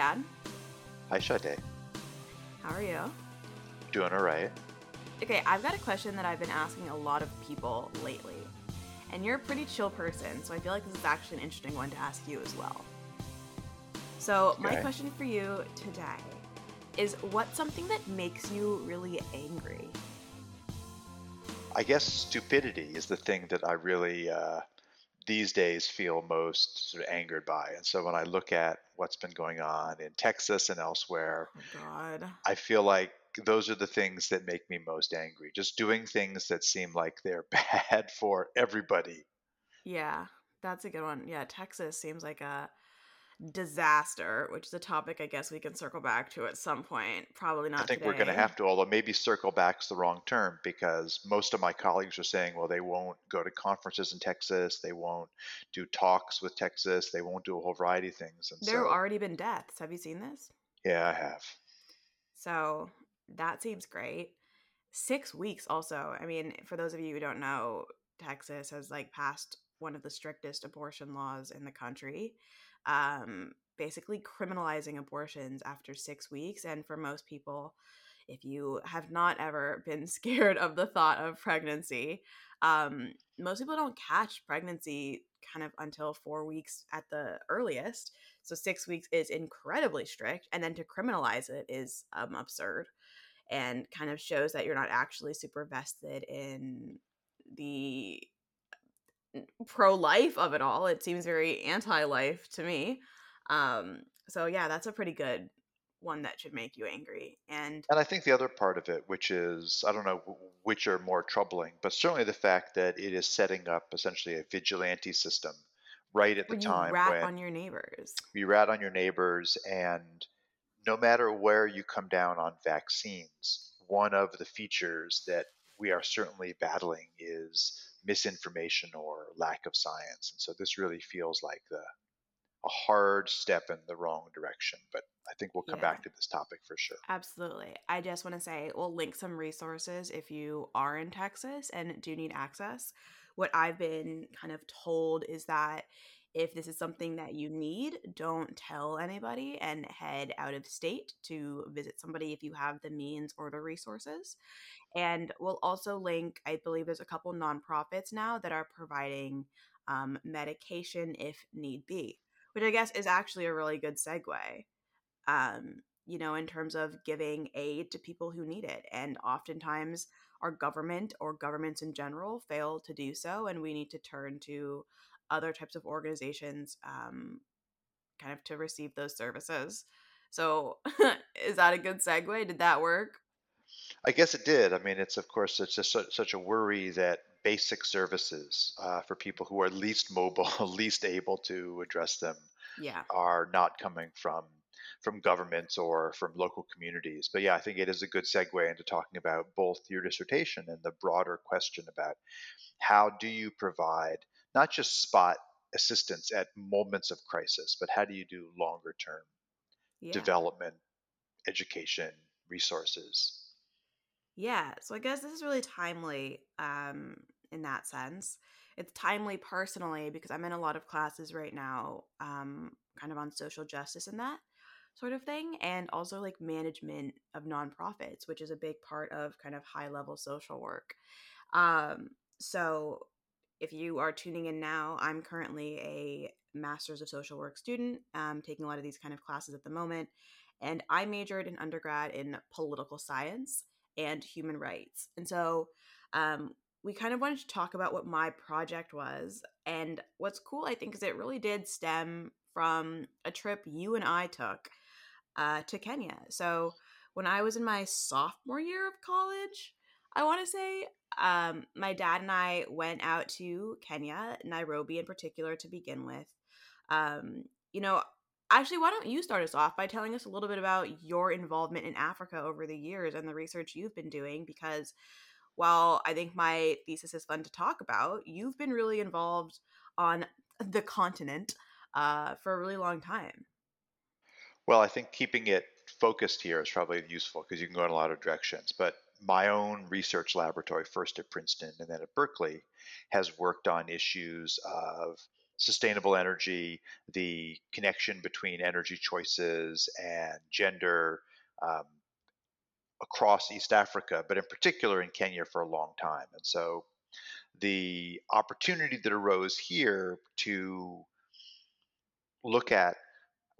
Dad. Hi, Sade. How are you? Doing all right. Okay, I've got a question that I've been asking a lot of people lately. And you're a pretty chill person, so I feel like this is actually an interesting one to ask you as well. So, my Okay. question for you today is what's something that makes you really angry? I guess stupidity is the thing that I really, uh, these days, feel most sort of angered by. And so when I look at what's been going on in Texas and elsewhere, Oh, God. I feel like those are the things that make me most angry. Just doing things that seem like they're bad for everybody. Yeah, that's a good one. Yeah, Texas seems like a disaster, which is a topic I guess we can circle back to at some point. Probably not. I think we're going to have to, although maybe circle back's the wrong term because most of my colleagues are saying, well, they won't go to conferences in Texas, they won't do talks with Texas, they won't do a whole variety of things. And There have already been deaths. Have you seen this? yeah, I have. So that seems great. Six weeks, also. I mean, for those of you who don't know, Texas has like passed one of the strictest abortion laws in the country, um, basically criminalizing abortions after six weeks. And for most people, if you have not ever been scared of the thought of pregnancy, um, most people don't catch pregnancy kind of until four weeks at the earliest. So six weeks is incredibly strict, and then to criminalize it is um, absurd and kind of shows that you're not actually super vested in the pro life of it all. It seems very anti life to me. Um, so yeah, that's a pretty good one that should make you angry. And And I think the other part of it, which is, I don't know which are more troubling, but certainly the fact that it is setting up essentially a vigilante system right at the you time rat when on your neighbors, you rat on your neighbors, and no matter where you come down on vaccines, one of the features that we are certainly battling is misinformation or lack of science. And so this really feels like the a hard step in the wrong direction. But I think we'll come yeah. back to this topic for sure. Absolutely. I just want to say we'll link some resources if you are in Texas and do need access. What I've been kind of told is that if this is something that you need, don't tell anybody and head out of state to visit somebody if you have the means or the resources. And we'll also link, I believe there's a couple nonprofits now that are providing um, medication if need be, which I guess is actually a really good segue um, you know, in terms of giving aid to people who need it. And oftentimes, our government or governments in general fail to do so, and we need to turn to other types of organizations um, kind of to receive those services. So, is that a good segue? Did that work? I guess it did. I mean, it's of course it's just such, a worry that basic services uh, for people who are least mobile, least able to address them, Yeah. are not coming from from governments or from local communities. But yeah, I think it is a good segue into talking about both your dissertation and the broader question about how do you provide not just spot assistance at moments of crisis, but how do you do longer term Yeah. development, education, resources? Yeah, so I guess this is really timely um, in that sense. It's timely personally because I'm in a lot of classes right now, um, kind of on social justice and that sort of thing, and also like management of nonprofits, which is a big part of kind of high level social work. Um, so if you are tuning in now, I'm currently a master's of social work student, um, taking a lot of these kind of classes at the moment. And I majored in undergrad in political science and human rights. And so um, we kind of wanted to talk about what my project was. And what's cool, I think, is it really did stem from a trip you and I took uh, to Kenya. So when I was in my sophomore year of college, I want to say, um, my dad and I went out to Kenya, Nairobi in particular, to begin with. Um, you know, actually, why don't you start us off by telling us a little bit about your involvement in Africa over the years and the research you've been doing? Because while I think my thesis is fun to talk about, you've been really involved on the continent uh, for a really long time. Well, I think keeping it focused here is probably useful because you can go in a lot of directions. But my own research laboratory, first at Princeton and then at Berkeley, has worked on issues of sustainable energy, the connection between energy choices and gender um, across East Africa, but in particular in Kenya for a long time. And so the opportunity that arose here to look at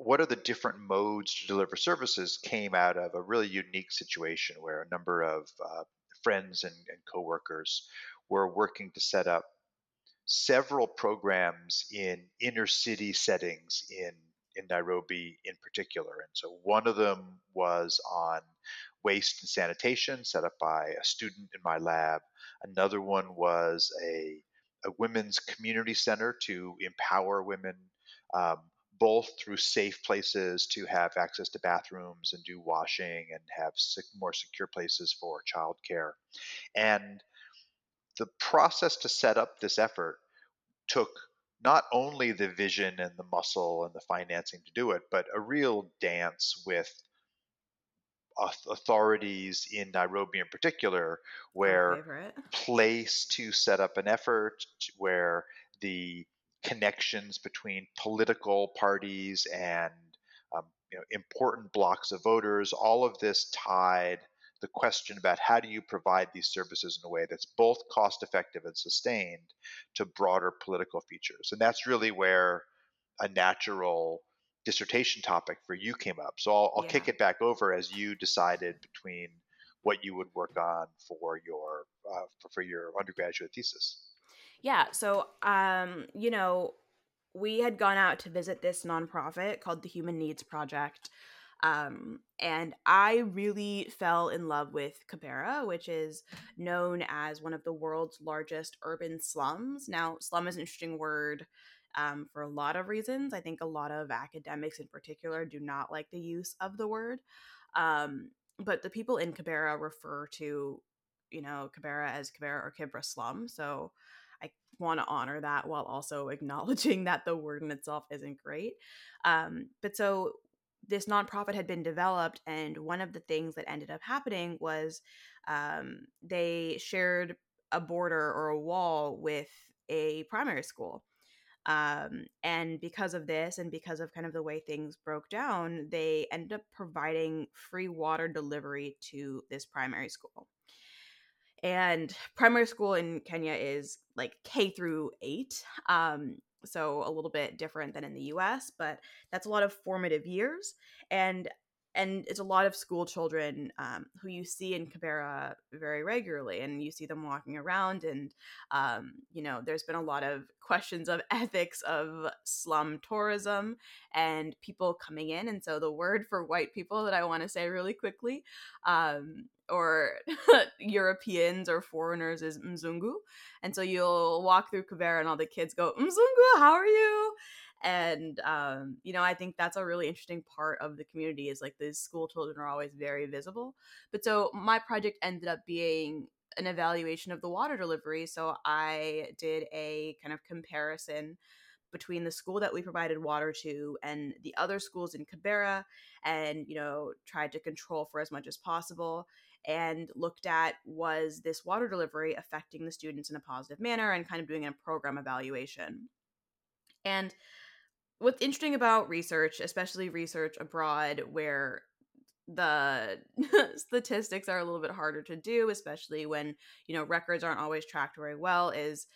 what are the different modes to deliver services came out of a really unique situation where a number of uh, friends and, and coworkers were working to set up several programs in inner city settings in in Nairobi in particular. And so one of them was on waste and sanitation, set up by a student in my lab. Another one was a, a women's community center to empower women, um, both through safe places to have access to bathrooms and do washing and have more secure places for childcare. And the process to set up this effort took not only the vision and the muscle and the financing to do it, but a real dance with authorities in Nairobi in particular, where place to set up an effort, where the connections between political parties and um, you know, important blocks of voters, all of this tied the question about how do you provide these services in a way that's both cost effective and sustained to broader political features. And that's really where a natural dissertation topic for you came up. So I'll, I'll yeah. kick it back over as you decided between what you would work on for your uh, for, for your undergraduate thesis. Yeah. So, um, you know, we had gone out to visit this nonprofit called the Human Needs Project. Um, and I really fell in love with Kibera, which is known as one of the world's largest urban slums. Now, slum is an interesting word um, for a lot of reasons. I think a lot of academics in particular do not like the use of the word. Um, but the people in Kibera refer to, you know, Kibera as Kibera or Kibra slum. So I want to honor that while also acknowledging that the word in itself isn't great. Um, but so this nonprofit had been developed, and one of the things that ended up happening was um, they shared a border or a wall with a primary school. Um, and because of this, and because of kind of the way things broke down, they ended up providing free water delivery to this primary school. And primary school in Kenya is like K through eight. Um, so a little bit different than in the US, but that's a lot of formative years. And and it's a lot of school children um, who you see in Kibera very regularly, and you see them walking around. And um, you know, there's been a lot of questions of ethics of slum tourism and people coming in. And so, the word for white people that I want to say really quickly, um, or Europeans or foreigners, is mzungu. And so you'll walk through Kibera, and all the kids go, "Mzungu, how are you?" and um, you know i think that's a really interesting part of the community is like the school children are always very visible but so my project ended up being an evaluation of the water delivery so i did a kind of comparison between the school that we provided water to and the other schools in Kibera and you know tried to control for as much as possible and looked at was this water delivery affecting the students in a positive manner and kind of doing a program evaluation. And what's interesting about research, especially research abroad, where the statistics are a little bit harder to do, especially when you know records aren't always tracked very well, is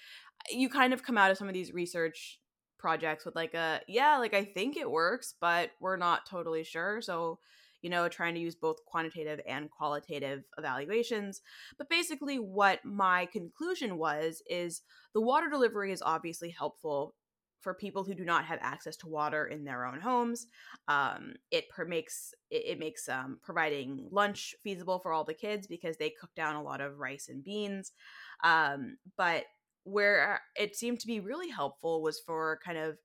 uh, you kind of come out of some of these research projects with like a yeah, like I think it works, but we're not totally sure. So you know, trying to use both quantitative and qualitative evaluations. But basically, what my conclusion was is the water delivery is obviously helpful for people who do not have access to water in their own homes. Um, it per- makes it, it makes um, providing lunch feasible for all the kids because they cook down a lot of rice and beans. Um, but where it seemed to be really helpful was for kind of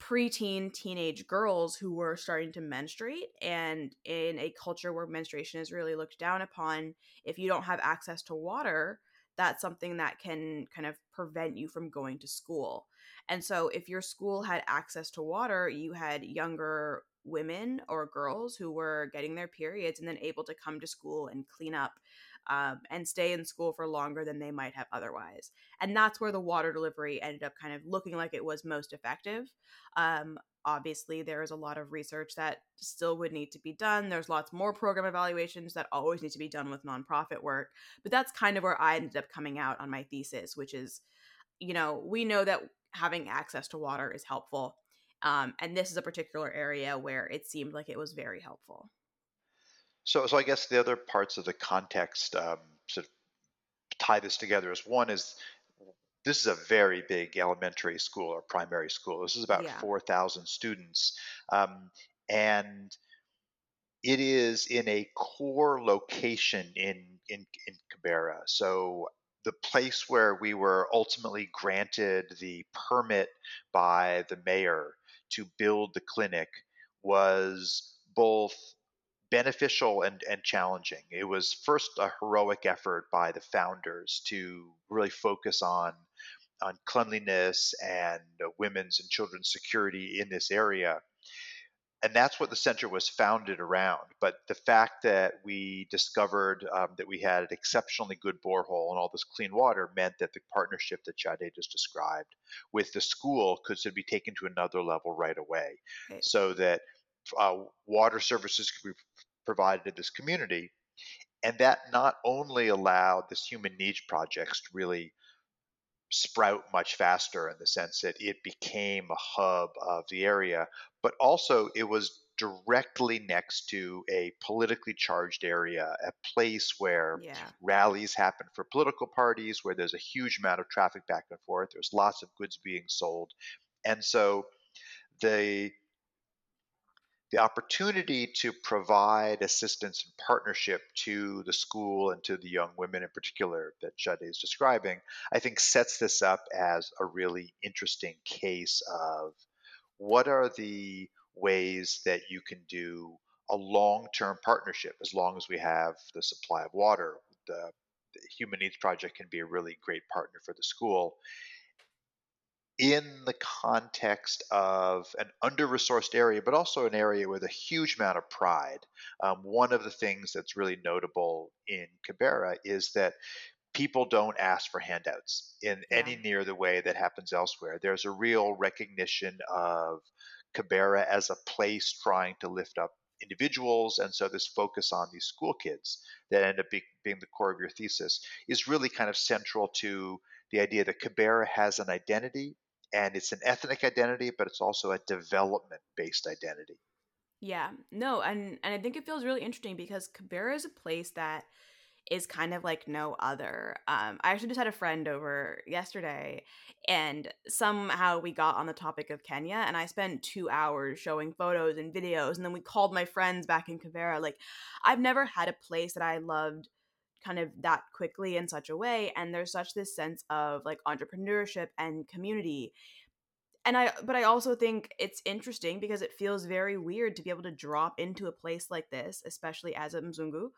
preteen teenage girls who were starting to menstruate and in a culture where menstruation is really looked down upon if you don't have access to water that's something that can kind of prevent you from going to school. And so if your school had access to water, you had younger women or girls who were getting their periods and then able to come to school and clean up um, and stay in school for longer than they might have otherwise. And that's where the water delivery ended up kind of looking like it was most effective. Um, obviously, there is a lot of research that still would need to be done. There's lots more program evaluations that always need to be done with nonprofit work. But that's kind of where I ended up coming out on my thesis, which is, you know, we know that having access to water is helpful. Um, and this is a particular area where it seemed like it was very helpful. So, so I guess the other parts of the context um, sort of tie this together is one is this is a very big elementary school or primary school. This is about Yeah. 4,000 students. Um, and it is in a core location in, in, in Kibera. So the place where we were ultimately granted the permit by the mayor to build the clinic was both beneficial and, and challenging. It was first a heroic effort by the founders to really focus on on cleanliness and women's and children's security in this area. And that's what the center was founded around. But the fact that we discovered um, that we had an exceptionally good borehole and all this clean water meant that the partnership that Jade just described with the school could sort of be taken to another level right away Right. so that uh, water services could be provided to this community. And that not only allowed this human needs projects to really sprout much faster in the sense that it became a hub of the area, but also it was directly next to a politically charged area, a place where Yeah. rallies happen for political parties, where there's a huge amount of traffic back and forth, there's lots of goods being sold. And so the the opportunity to provide assistance and partnership to the school and to the young women in particular that Jade is describing, I think sets this up as a really interesting case of what are the ways that you can do a long term partnership as long as we have the supply of water. The, the Human Needs Project can be a really great partner for the school in the context of an under resourced area, but also an area with a huge amount of pride. Um, one of the things that's really notable in Kibera is that people don't ask for handouts in Yeah. any near the way that happens elsewhere. There's a real recognition of Kibera as a place trying to lift up individuals. And so this focus on these school kids that end up be, being the core of your thesis is really kind of central to the idea that Kibera has an identity and it's an ethnic identity, but it's also a development based identity. Yeah, no, and and I think it feels really interesting because Kibera is a place that is kind of like no other. Um, I actually just had a friend over yesterday, and somehow we got on the topic of Kenya, and I spent two hours showing photos and videos, and then we called my friends back in Kibera. Like, I've never had a place that I loved kind of that quickly in such a way, and there's such this sense of like entrepreneurship and community. And I but I also think it's interesting because it feels very weird to be able to drop into a place like this, especially as a Mzungu,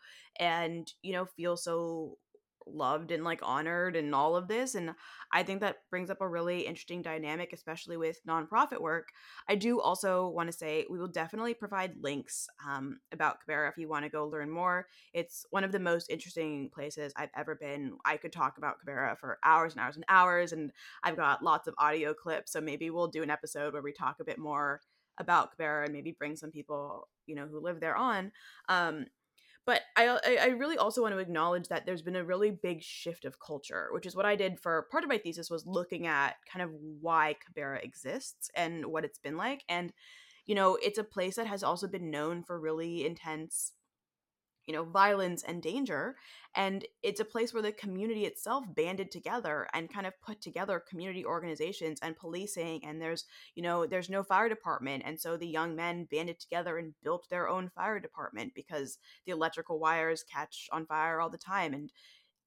and you know feel so loved and like honored and all of this and i think that brings up a really interesting dynamic especially with nonprofit work. I do also want to say we will definitely provide links um, about Kibera if you want to go learn more. It's one of the most interesting places i've ever been. I could talk about Kibera for hours and hours and hours and I've got lots of audio clips, so maybe we'll do an episode where we talk a bit more about Kibera and maybe bring some people, you know, who live there on. Um, but I, I really also want to acknowledge that there's been a really big shift of culture, which is what I did for part of my thesis was looking at kind of why Kibera exists and what it's been like. And, you know, it's a place that has also been known for really intense you know violence and danger and it's a place where the community itself banded together and kind of put together community organizations and policing and there's you know there's no fire department and so the young men banded together and built their own fire department because the electrical wires catch on fire all the time and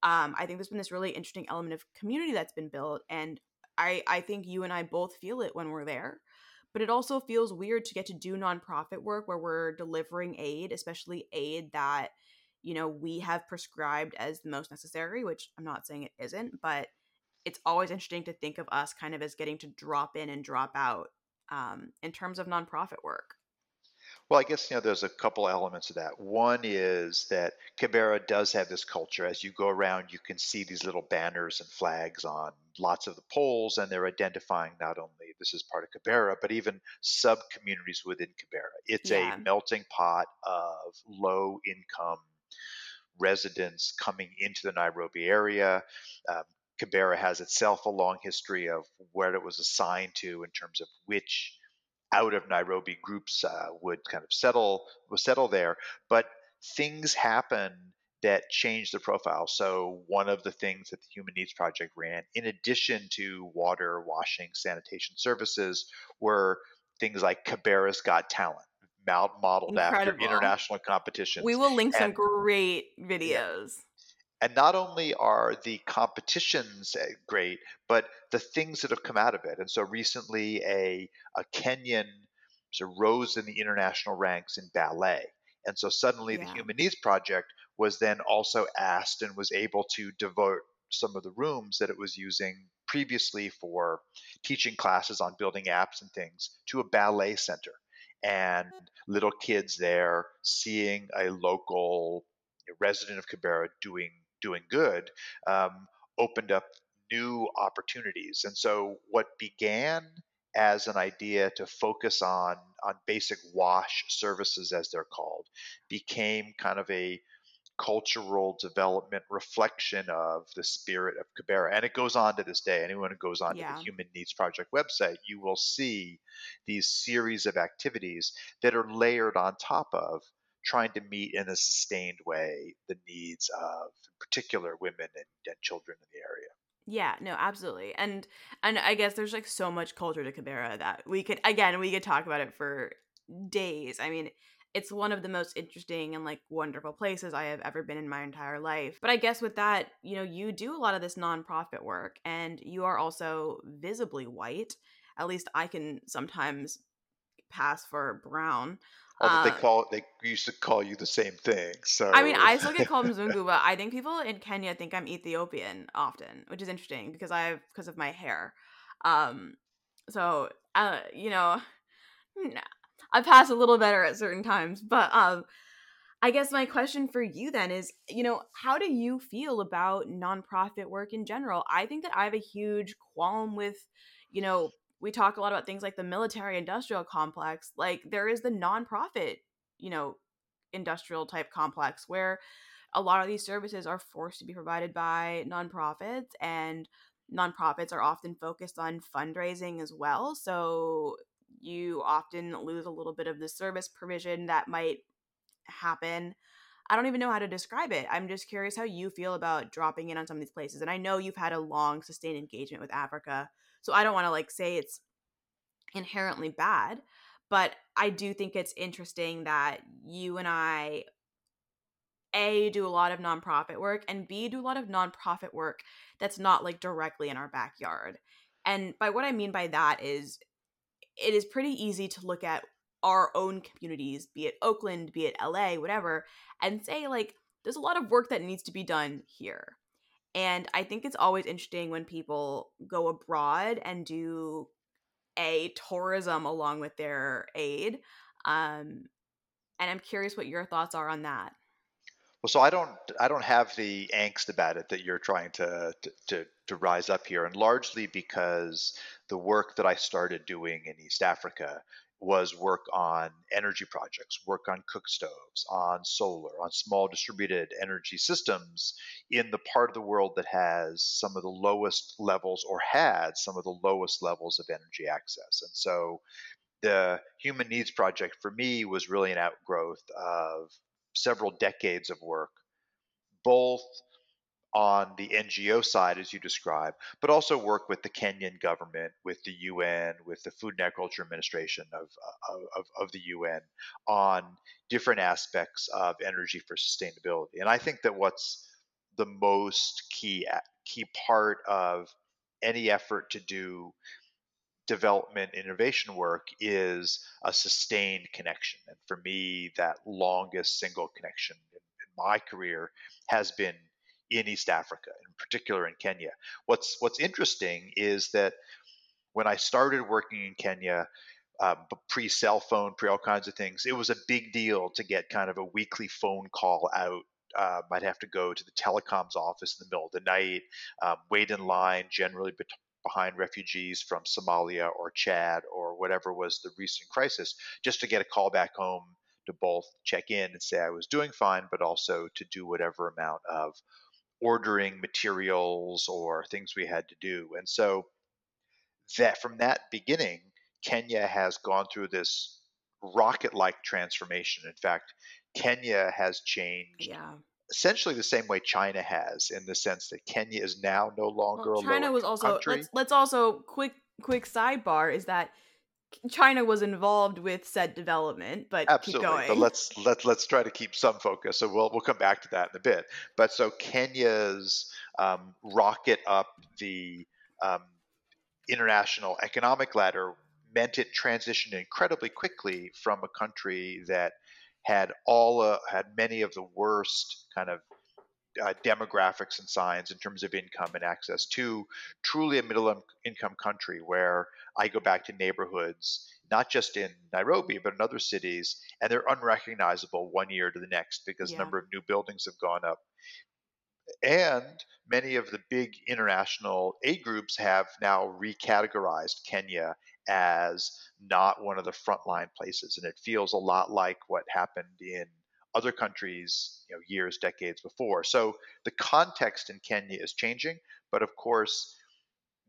um, i think there's been this really interesting element of community that's been built and i i think you and i both feel it when we're there but it also feels weird to get to do nonprofit work where we're delivering aid, especially aid that you know we have prescribed as the most necessary, which I'm not saying it isn't, but it's always interesting to think of us kind of as getting to drop in and drop out um, in terms of nonprofit work. Well, I guess you know there's a couple elements of that. One is that Kibera does have this culture. As you go around, you can see these little banners and flags on lots of the poles, and they're identifying not only this is part of Kibera, but even sub communities within Kibera. It's Yeah. a melting pot of low income residents coming into the Nairobi area. Um, Kibera has itself a long history of where it was assigned to in terms of which out of Nairobi groups uh, would kind of settle would settle there. But things happen that change the profile. So one of the things that the Human Needs Project ran, in addition to water, washing, sanitation services, were things like Kibera's Got Talent, modeled after international international We will link some And great yeah, videos. And not only are the competitions uh, great, but the things that have come out of it. And so recently, a, a Kenyan so rose in the international ranks in ballet. And so suddenly, the Human Needs Project was then also asked and was able to devote some of the rooms that it was using previously for teaching classes on building apps and things to a ballet center. And little kids there seeing a local resident of Kibera doing doing good um, opened up new opportunities. And so what began as an idea to focus on on basic wash services as they're called became kind of a cultural development reflection of the spirit of Kibera. And it goes on to this day. Anyone who goes on to the Human Needs Project website, you will see these series of activities that are layered on top of trying to meet in a sustained way the needs of in particular women and, and children in the area. Yeah, no, absolutely. And and I guess there's like so much culture to Kibera that we could again, we could talk about it for days. I mean, it's one of the most interesting and like wonderful places I have ever been in my entire life. But I guess with that, you know, you do a lot of this nonprofit work and you are also visibly white. At least I can sometimes pass for brown. Although they Uh call they used to call you the same thing. So I mean, I still get called Mzungu, but I think people in Kenya think I'm Ethiopian often, which is interesting because I've because of my hair. Um, so uh, you know, I pass a little better at certain times, but um, I guess my question for you then is, you know, how do you feel about nonprofit work in general? I think that I have a huge qualm with, you know, we talk a lot about things like the military industrial complex. Like there is the nonprofit, you know, industrial type complex where a lot of these services are forced to be provided by nonprofits and nonprofits are often focused on fundraising as well. So you often lose a little bit of the service provision that might happen. I don't even know how to describe it. I'm just curious how you feel about dropping in on some of these places. And I know you've had a long sustained engagement with Africa. So I don't want to like say it's inherently bad, but I do think it's interesting that you and I a do a lot of nonprofit work and b do a lot of nonprofit work that's not like directly in our backyard. And by what I mean by that is it is pretty easy to look at our own communities, be it Oakland, be it LA, whatever, and say, like, there's a lot of work that needs to be done here. And I think it's always interesting when people go abroad and do a tourism along with their aid. Um, and I'm curious what your thoughts are on that. Well, so I don't I don't have the angst about it that you're trying to to, to, to rise up here, and largely because the work that I started doing in East Africa was work on energy projects, work on cook stoves, on solar, on small distributed energy systems in the part of the world that has some of the lowest levels or had some of the lowest levels of energy access. And so the Human Needs Project for me was really an outgrowth of several decades of work, both on the NGO side, as you describe, but also work with the Kenyan government, with the UN, with the Food and Agriculture Administration of, of, of the UN on different aspects of energy for sustainability. And I think that what's the most key key part of any effort to do development innovation work is a sustained connection. And for me, that longest single connection in, in, my career has been in East Africa, in particular in Kenya. What's what's interesting is that when I started working in Kenya, um, pre cell phone, pre all kinds of things. It was a big deal to get kind of a weekly phone call out. Uh, might have to go to the telecoms office in the middle of the night, um, wait in line, generally bet- behind refugees from Somalia or Chad or whatever was the recent crisis, just to get a call back home to both check in and say I was doing fine, but also to do whatever amount of ordering materials or things we had to do. And so that from that beginning, Kenya has gone through this rocket like transformation. In fact, Kenya has changed Yeah. essentially the same way China has, in the sense that Kenya is now no longer Well, a China was also country. let's let's also quick quick sidebar is that China was involved with said development, but keep Absolutely, but let's let let's try to keep some focus. So we'll we'll come back to that in a bit. But so Kenya's um, rocket up the um, international economic ladder meant it transitioned incredibly quickly from a country that had all uh, had many of the worst kind of uh, demographics and signs in terms of income and access to truly a middle income country where I go back to neighborhoods, not just in Nairobi, but in other cities, and they're unrecognizable one year to the next because the number of new buildings have gone up. And many of the big international aid groups have now recategorized Kenya as not one of the frontline places. And it feels a lot like what happened in other countries, you know, years, decades before. So the context in Kenya is changing, but of course,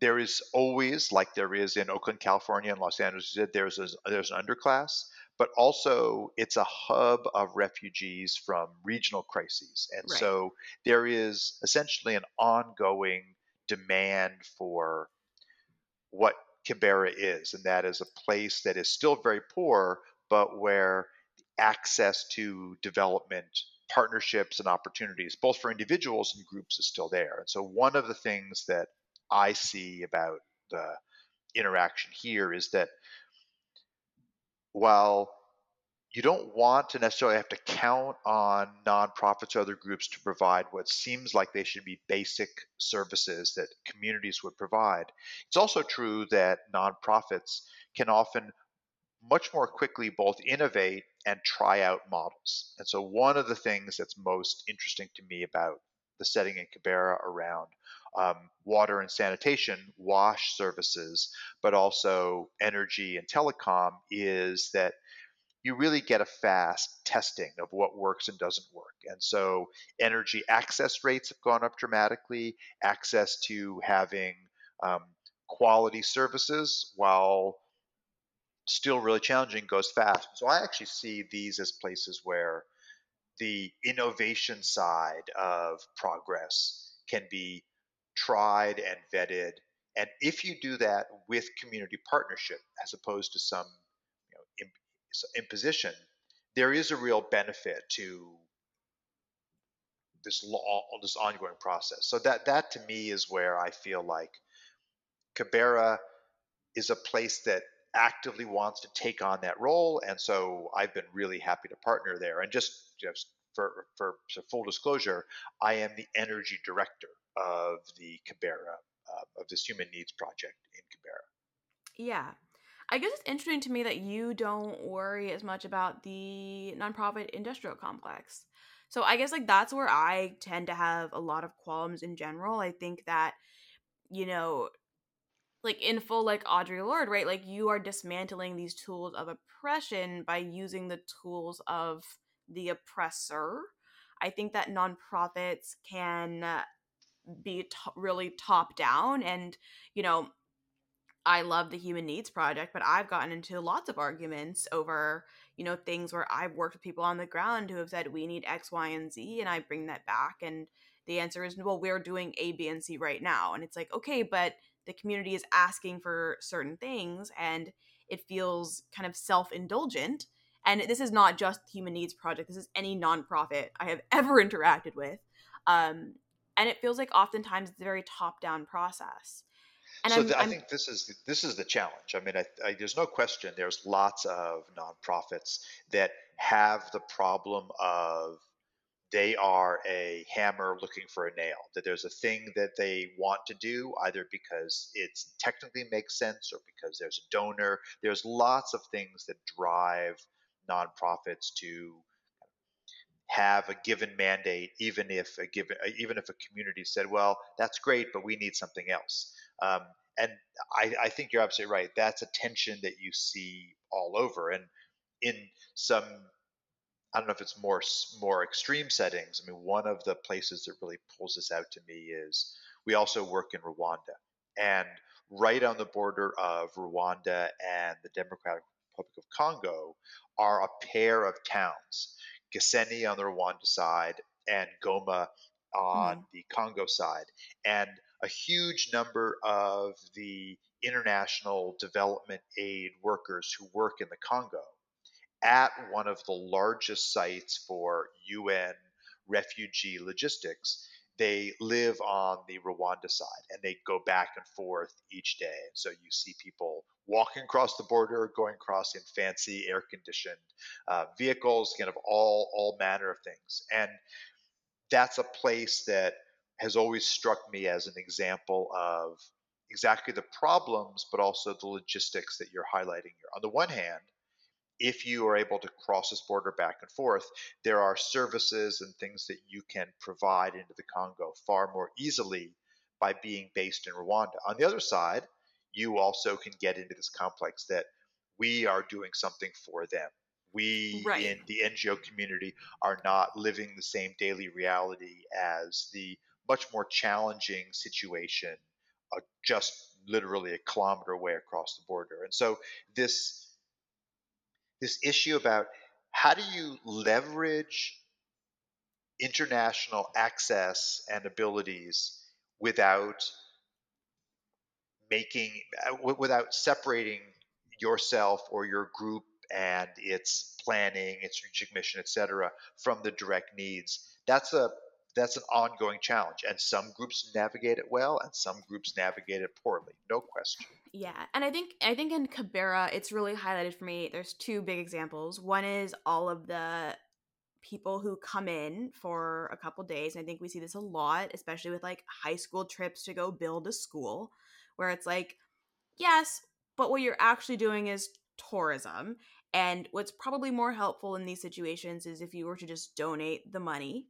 there is always, like there is in Oakland, California, and Los Angeles, there's a, there's an underclass, but also it's a hub of refugees from regional crises, and Right. so there is essentially an ongoing demand for what Kibera is, and that is a place that is still very poor, but where access to development, partnerships, and opportunities, both for individuals and groups, is still there. And so, one of the things that I see about the interaction here is that while you don't want to necessarily have to count on nonprofits or other groups to provide what seems like they should be basic services that communities would provide. It's also true that nonprofits can often much more quickly both innovate and try out models. And so, one of the things that's most interesting to me about the setting in Kibera around um, water and sanitation, wash services, but also energy and telecom is that you really get a fast testing of what works and doesn't work. And so energy access rates have gone up dramatically, access to having um, quality services while still really challenging goes fast. So I actually see these as places where the innovation side of progress can be tried and vetted. And if you do that with community partnership, as opposed to some you know, imposition, there is a real benefit to this law, this ongoing process. So that that to me is where I feel like Kibera is a place that actively wants to take on that role, and so I've been really happy to partner there. And just just for for, full disclosure, I am the energy director of the Kibera uh, of this Human Needs Project in Kibera. Yeah. I guess it's interesting to me that you don't worry as much about the nonprofit industrial complex. So I guess like that's where I tend to have a lot of qualms in general. I think that you know like in full like Audre Lorde, right? Like you are dismantling these tools of oppression by using the tools of the oppressor. I think that nonprofits can uh, be really top down and you know I love the Human Needs Project, but I've gotten into lots of arguments over, you know, things where I've worked with people on the ground who have said we need X, Y, and Z, and I bring that back, and the answer is, well, we're doing A, B, and C right now, and it's like, okay, but the community is asking for certain things, and it feels kind of self-indulgent. And this is not just the Human Needs Project. This is any nonprofit I have ever interacted with, um, and it feels like oftentimes it's a very top-down process. And so I'm, I I'm think this is this is the challenge. I mean, I, I, there's no question. There's lots of nonprofits that have the problem of they are a hammer looking for a nail. That there's a thing that they want to do, either because it technically makes sense or because there's a donor. There's lots of things that drive nonprofits to have a given mandate, even if a given, even if a community said, "Well, that's great, but we need something else." Um, and I, I think you're absolutely right. That's a tension that you see all over, and in some I don't know if it's more more extreme settings. I mean, one of the places that really pulls this out to me is we also work in Rwanda, and right on the border of Rwanda and the Democratic Republic of Congo are a pair of towns, Gisenyi on the Rwanda side and Goma on mm. the Congo side, and a huge number of the international development aid workers who work in the Congo at one of the largest sites for UN refugee logistics. They live on the Rwanda side and they go back and forth each day. So you see people walking across the border, going across in fancy air conditioned uh, vehicles, kind of all, all manner of things. And that's a place that has always struck me as an example of exactly the problems, but also the logistics that you're highlighting here. On the one hand, if you are able to cross this border back and forth, there are services and things that you can provide into the Congo far more easily by being based in Rwanda. On the other side, you also can get into this complex that we are doing something for them. We right. in the NGO community are not living the same daily reality as the much more challenging situation uh, just literally a kilometer away across the border. And so this this issue about how do you leverage international access and abilities without making uh, without separating yourself or your group and its planning its strategic mission etc from the direct needs? That's a that's an ongoing challenge and some groups navigate it well and some groups navigate it poorly no question yeah, and I think I think in Kibera it's really highlighted for me. There's two big examples. One is all of the people who come in for a couple days. And I think we see this a lot, especially with like high school trips to go build a school, where it's like, yes, but what you're actually doing is tourism. And what's probably more helpful in these situations is if you were to just donate the money.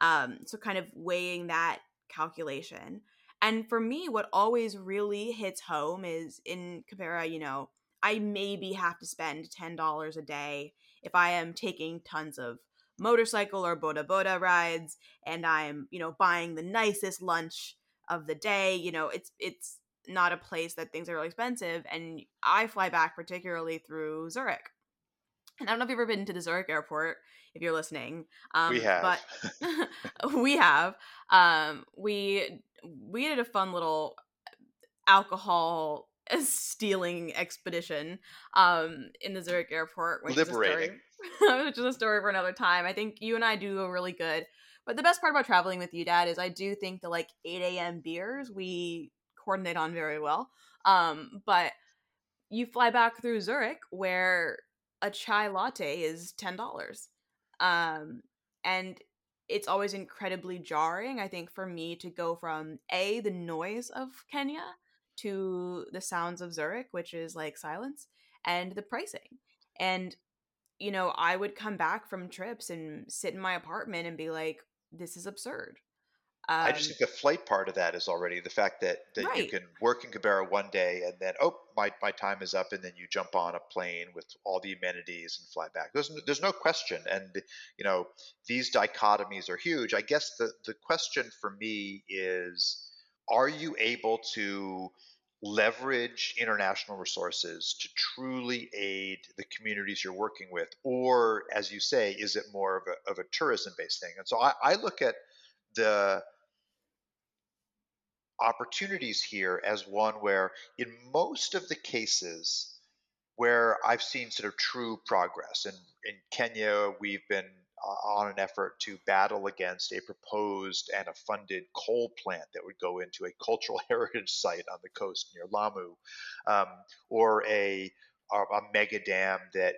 Um, so kind of weighing that calculation. And for me, what always really hits home is in Kibera, you know, I maybe have to spend $10 a day if I am taking tons of motorcycle or boda boda rides and I'm, you know, buying the nicest lunch of the day. You know, it's it's not a place that things are really expensive. And I fly back particularly through Zurich. And I don't know if you've ever been to the Zurich airport, if you're listening. Um, we have. But we have. Um, we we did a fun little alcohol stealing expedition um, in the Zurich airport. Which Liberating. Is story, which is a story for another time. I think you and I do a really good. But the best part about traveling with you, Dad, is I do think the like 8 a.m. beers we coordinate on very well. Um, but you fly back through Zurich where a chai latte is ten dollars. Um, and it's always incredibly jarring, I think, for me to go from A, the noise of Kenya to the sounds of Zurich, which is like silence, and the pricing. And, you know, I would come back from trips and sit in my apartment and be like, this is absurd. Um, I just think the flight part of that is already the fact that, that right. you can work in Kibera one day and then oh my, my time is up and then you jump on a plane with all the amenities and fly back. There's there's no question, and you know these dichotomies are huge. I guess the the question for me is, are you able to leverage international resources to truly aid the communities you're working with, or as you say, is it more of a of a tourism based thing? And so I, I look at the opportunities here as one where, in most of the cases where I've seen sort of true progress, and in Kenya, we've been uh, on an effort to battle against a proposed and a funded coal plant that would go into a cultural heritage site on the coast near Lamu, um, or a, a mega dam that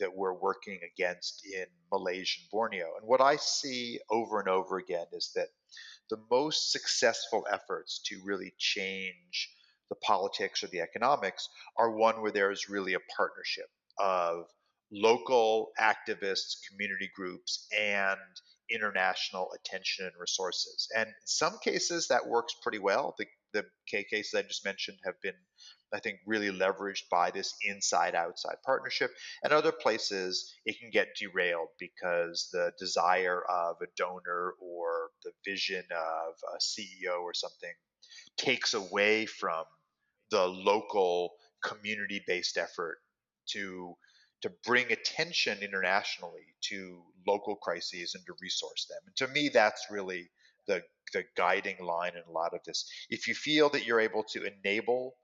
that we're working against in Malaysian Borneo. And what I see over and over again is that the most successful efforts to really change the politics or the economics are one where there is really a partnership of local activists, community groups, and international attention and resources. And in some cases, that works pretty well. The, the cases I just mentioned have been, I think, really leveraged by this inside outside partnership. And other places, it can get derailed because the desire of a donor or the vision of a CEO or something takes away from the local community based effort to to bring attention internationally to local crises and to resource them. And to me, that's really the the guiding line in a lot of this. If you feel that you're able to enable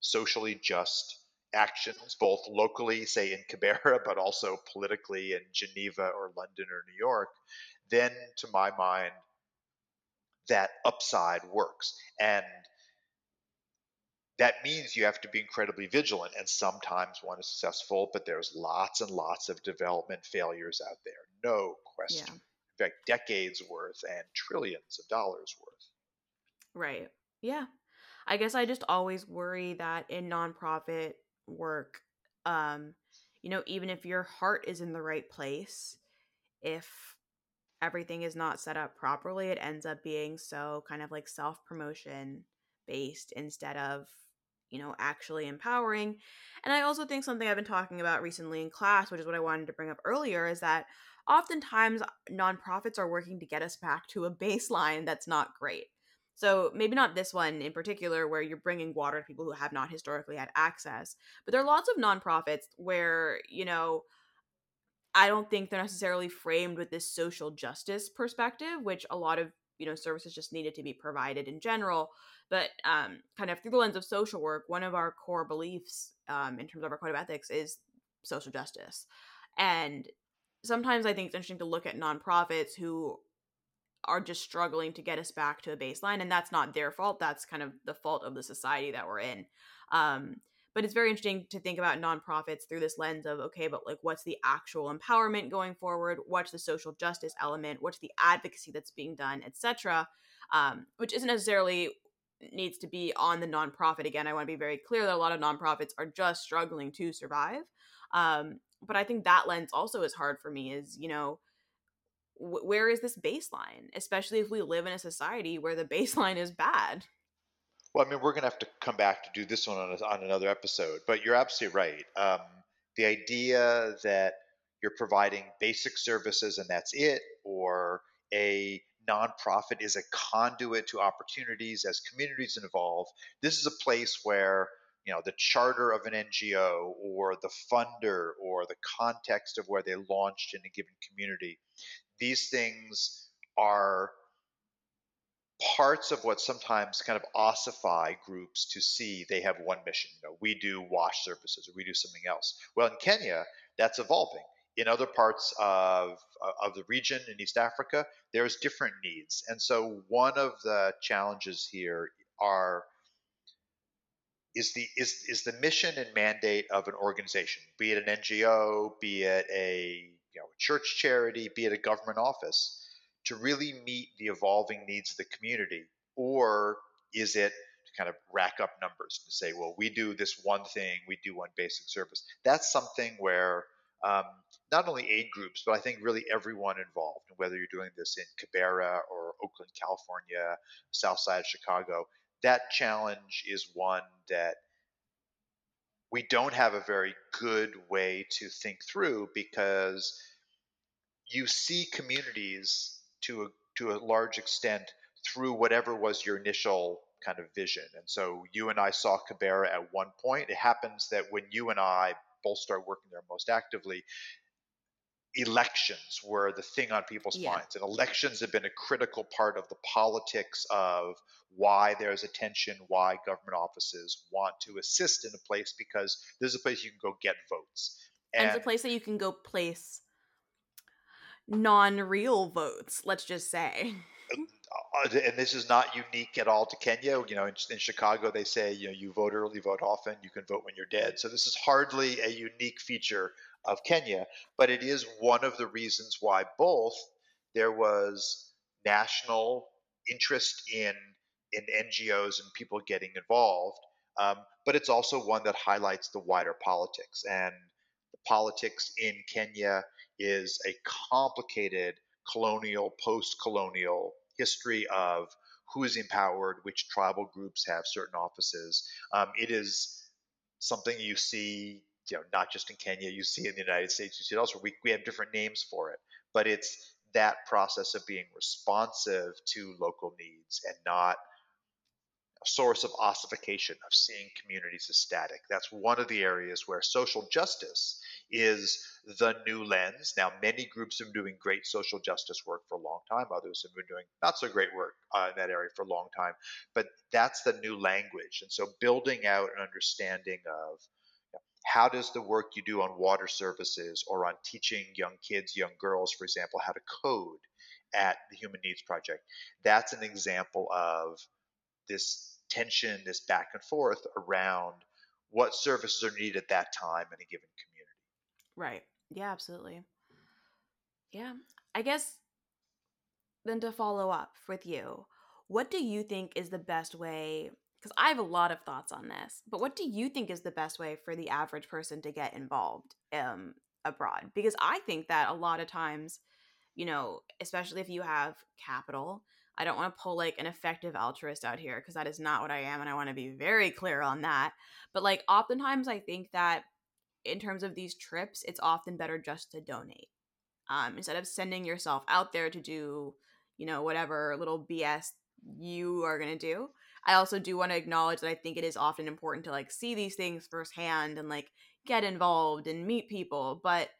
socially just actions, both locally, say in Kibera, but also politically in Geneva or London or New York, then to my mind, that upside works. And that means you have to be incredibly vigilant and sometimes one is successful but there's lots and lots of development failures out there. No question. Yeah. in fact decades worth and trillions of dollars worth. Right. Yeah. I guess i just always worry that in nonprofit work um you know even if your heart is in the right place if everything is not set up properly it ends up being so kind of like self promotion based instead of you know, actually empowering. And I also think something I've been talking about recently in class, which is what I wanted to bring up earlier, is that oftentimes nonprofits are working to get us back to a baseline that's not great. So maybe not this one in particular, where you're bringing water to people who have not historically had access, but there are lots of nonprofits where, you know, I don't think they're necessarily framed with this social justice perspective, which a lot of you know services just needed to be provided in general but um, kind of through the lens of social work one of our core beliefs um, in terms of our code of ethics is social justice. And sometimes i think it's interesting to look at nonprofits who are just struggling to get us back to a baseline and that's not their fault that's kind of the fault of the society that we're in. Um, but it's very interesting to think about nonprofits through this lens of okay but like what's the actual empowerment going forward? What's the social justice element? What's the advocacy that's being done etc um, which isn't necessarily needs to be on the nonprofit again. I want to be very clear that a lot of nonprofits are just struggling to survive um, but i think that lens also is hard for me is you know where is this baseline? Especially if we live in a society where the baseline is bad well, I mean, we're going to have to come back to do this one on, a, on another episode, but you're absolutely right. Um, the idea that you're providing basic services and that's it, or a nonprofit is a conduit to opportunities as communities evolve. This is a place where you know the charter of an NGO or the funder or the context of where they launched in a given community. These things are parts of what sometimes kind of ossify groups to see they have one mission. You know, we do wash services or we do something else. Well, in Kenya, that's evolving. In other parts of, uh, of the region in East Africa, there's different needs. And so one of the challenges here are is the is is the mission and mandate of an organization, be it an NGO, be it a you know, church charity, be it a government office, to really meet the evolving needs of the community? Or is it to kind of rack up numbers and say, well, we do this one thing, we do one basic service? That's something where um, not only aid groups, but I think really everyone involved, whether you're doing this in Kibera or Oakland, California, south side of Chicago, that challenge is one that we don't have a very good way to think through because you see communities to a, to a large extent through whatever was your initial kind of vision. And so you and I saw Kibera at one point. It happens that when you and I both started working there most actively, elections were the thing on people's yeah. minds. And elections have been a critical part of the politics of why there's attention, why government offices want to assist in a place because there's a place you can go get votes. And, and it's a place that you can go place non-real votes let's just say uh, and this is not unique at all to Kenya. You know, in, in, Chicago, they say you know you vote early, vote often. You can vote when you're dead. So this is hardly a unique feature of Kenya. But it is one of the reasons why both there was national interest in in NGOs and people getting involved, um, but it's also one that highlights the wider politics. And politics in Kenya is a complicated colonial, post colonial history of who is empowered, which tribal groups have certain offices. Um, it is something you see, you know, not just in Kenya, you see in the United States, you see it elsewhere. We, we have different names for it, but it's that process of being responsive to local needs and not source of ossification, of seeing communities as static. That's one of the areas where social justice is the new lens. Now, many groups have been doing great social justice work for a long time. Others have been doing not so great work uh, in that area for a long time. But that's the new language. And so, building out an understanding of how does the work you do on water services or on teaching young kids, young girls, for example, how to code at the Human Needs Project, that's an example of this tension, this back and forth around what services are needed at that time in a given community. Right. Yeah, absolutely. Yeah. I guess then to follow up with you, what do you think is the best way? Because I have a lot of thoughts on this, but what do you think is the best way for the average person to get involved um, abroad? Because I think that a lot of times, you know, especially if you have capital, I don't want to pull like an effective altruist out here because that is not what I am. And I want to be very clear on that. But like, oftentimes, I think that in terms of these trips, it's often better just to donate um, instead of sending yourself out there to do, you know, whatever little BS you are going to do. I also do want to acknowledge that I think it is often important to like see these things firsthand and like get involved and meet people. But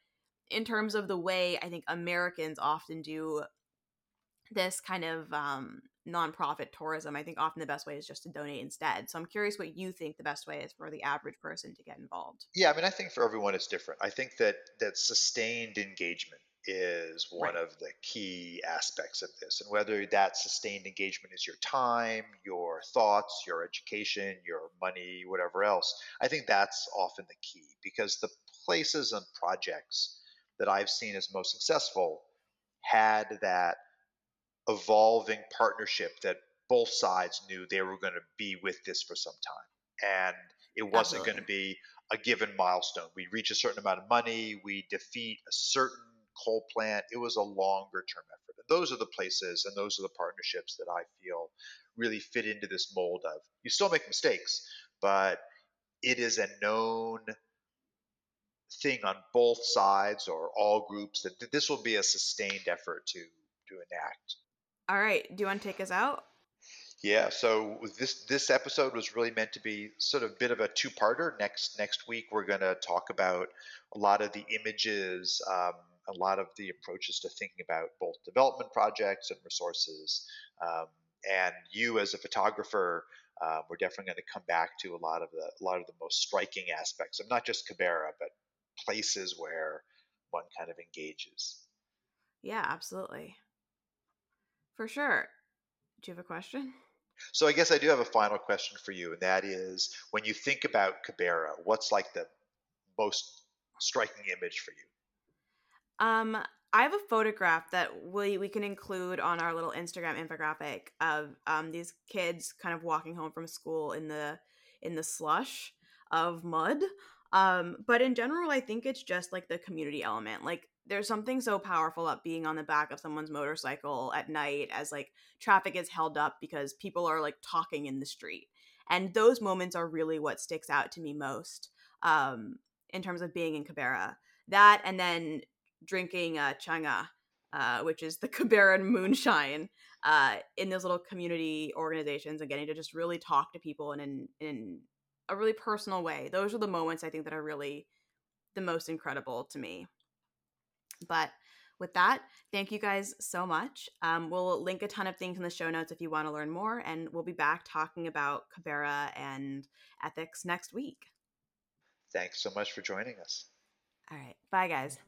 in terms of the way I think Americans often do this kind of um, nonprofit tourism, I think often the best way is just to donate instead. So I'm curious what you think the best way is for the average person to get involved. Yeah, I mean, I think for everyone it's different. I think that that sustained engagement is one right. of the key aspects of this, and whether that sustained engagement is your time, your thoughts, your education, your money, whatever else, I think that's often the key because the places and projects that I've seen as most successful had that evolving partnership that both sides knew they were going to be with this for some time. And it wasn't going to be a given milestone. We reach a certain amount of money, we defeat a certain coal plant. It was a longer term effort. And those are the places and those are the partnerships that I feel really fit into this mold of you still make mistakes, but it is a known thing on both sides or all groups that this will be a sustained effort to to enact. All right. Do you want to take us out? Yeah, so this this episode was really meant to be sort of a bit of a two-parter. Next next week we're going to talk about a lot of the images, um, a lot of the approaches to thinking about both development projects and resources. Um, and you as a photographer, uh, we're definitely going to come back to a lot of the a lot of the most striking aspects of not just Kibera, but places where one kind of engages. Yeah, absolutely. For sure. Do you have a question? So I guess I do have a final question for you, and that is when you think about Kibera, what's like the most striking image for you? Um, I have a photograph that we we can include on our little Instagram infographic of um, these kids kind of walking home from school in the in the slush of mud. Um, but in general, I think it's just like the community element. Like there's something so powerful up being on the back of someone's motorcycle at night as like traffic is held up because people are like talking in the street and those moments are really what sticks out to me most um, in terms of being in Kibera. That and then drinking uh, chang'aa, uh, which is the Kibera moonshine, uh, in those little community organizations and getting to just really talk to people in, in, in a really personal way. Those are the moments I think that are really the most incredible to me. But with that, thank you guys so much. Um, we'll link a ton of things in the show notes if you want to learn more, and we'll be back talking about Kibera and ethics next week. Thanks so much for joining us. All right. Bye, guys.